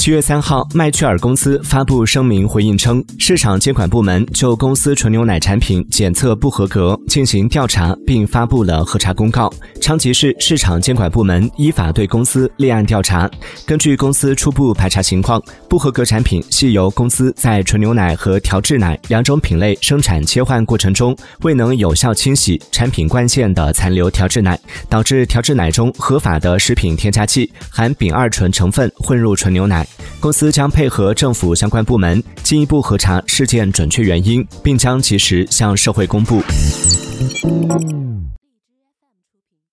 七月三号，麦趣尔公司发布声明回应称，市场监管部门就公司纯牛奶产品检测不合格进行调查，并发布了核查公告。昌吉市市场监管部门依法对公司立案调查。根据公司初步排查情况，不合格产品系由公司在纯牛奶和调制奶两种品类生产切换过程中未能有效清洗产品冠线的残留调制奶，导致调制奶中合法的食品添加剂含丙二醇成分混入纯牛奶。公司将配合政府相关部门进一步核查事件准确原因，并将及时向社会公布。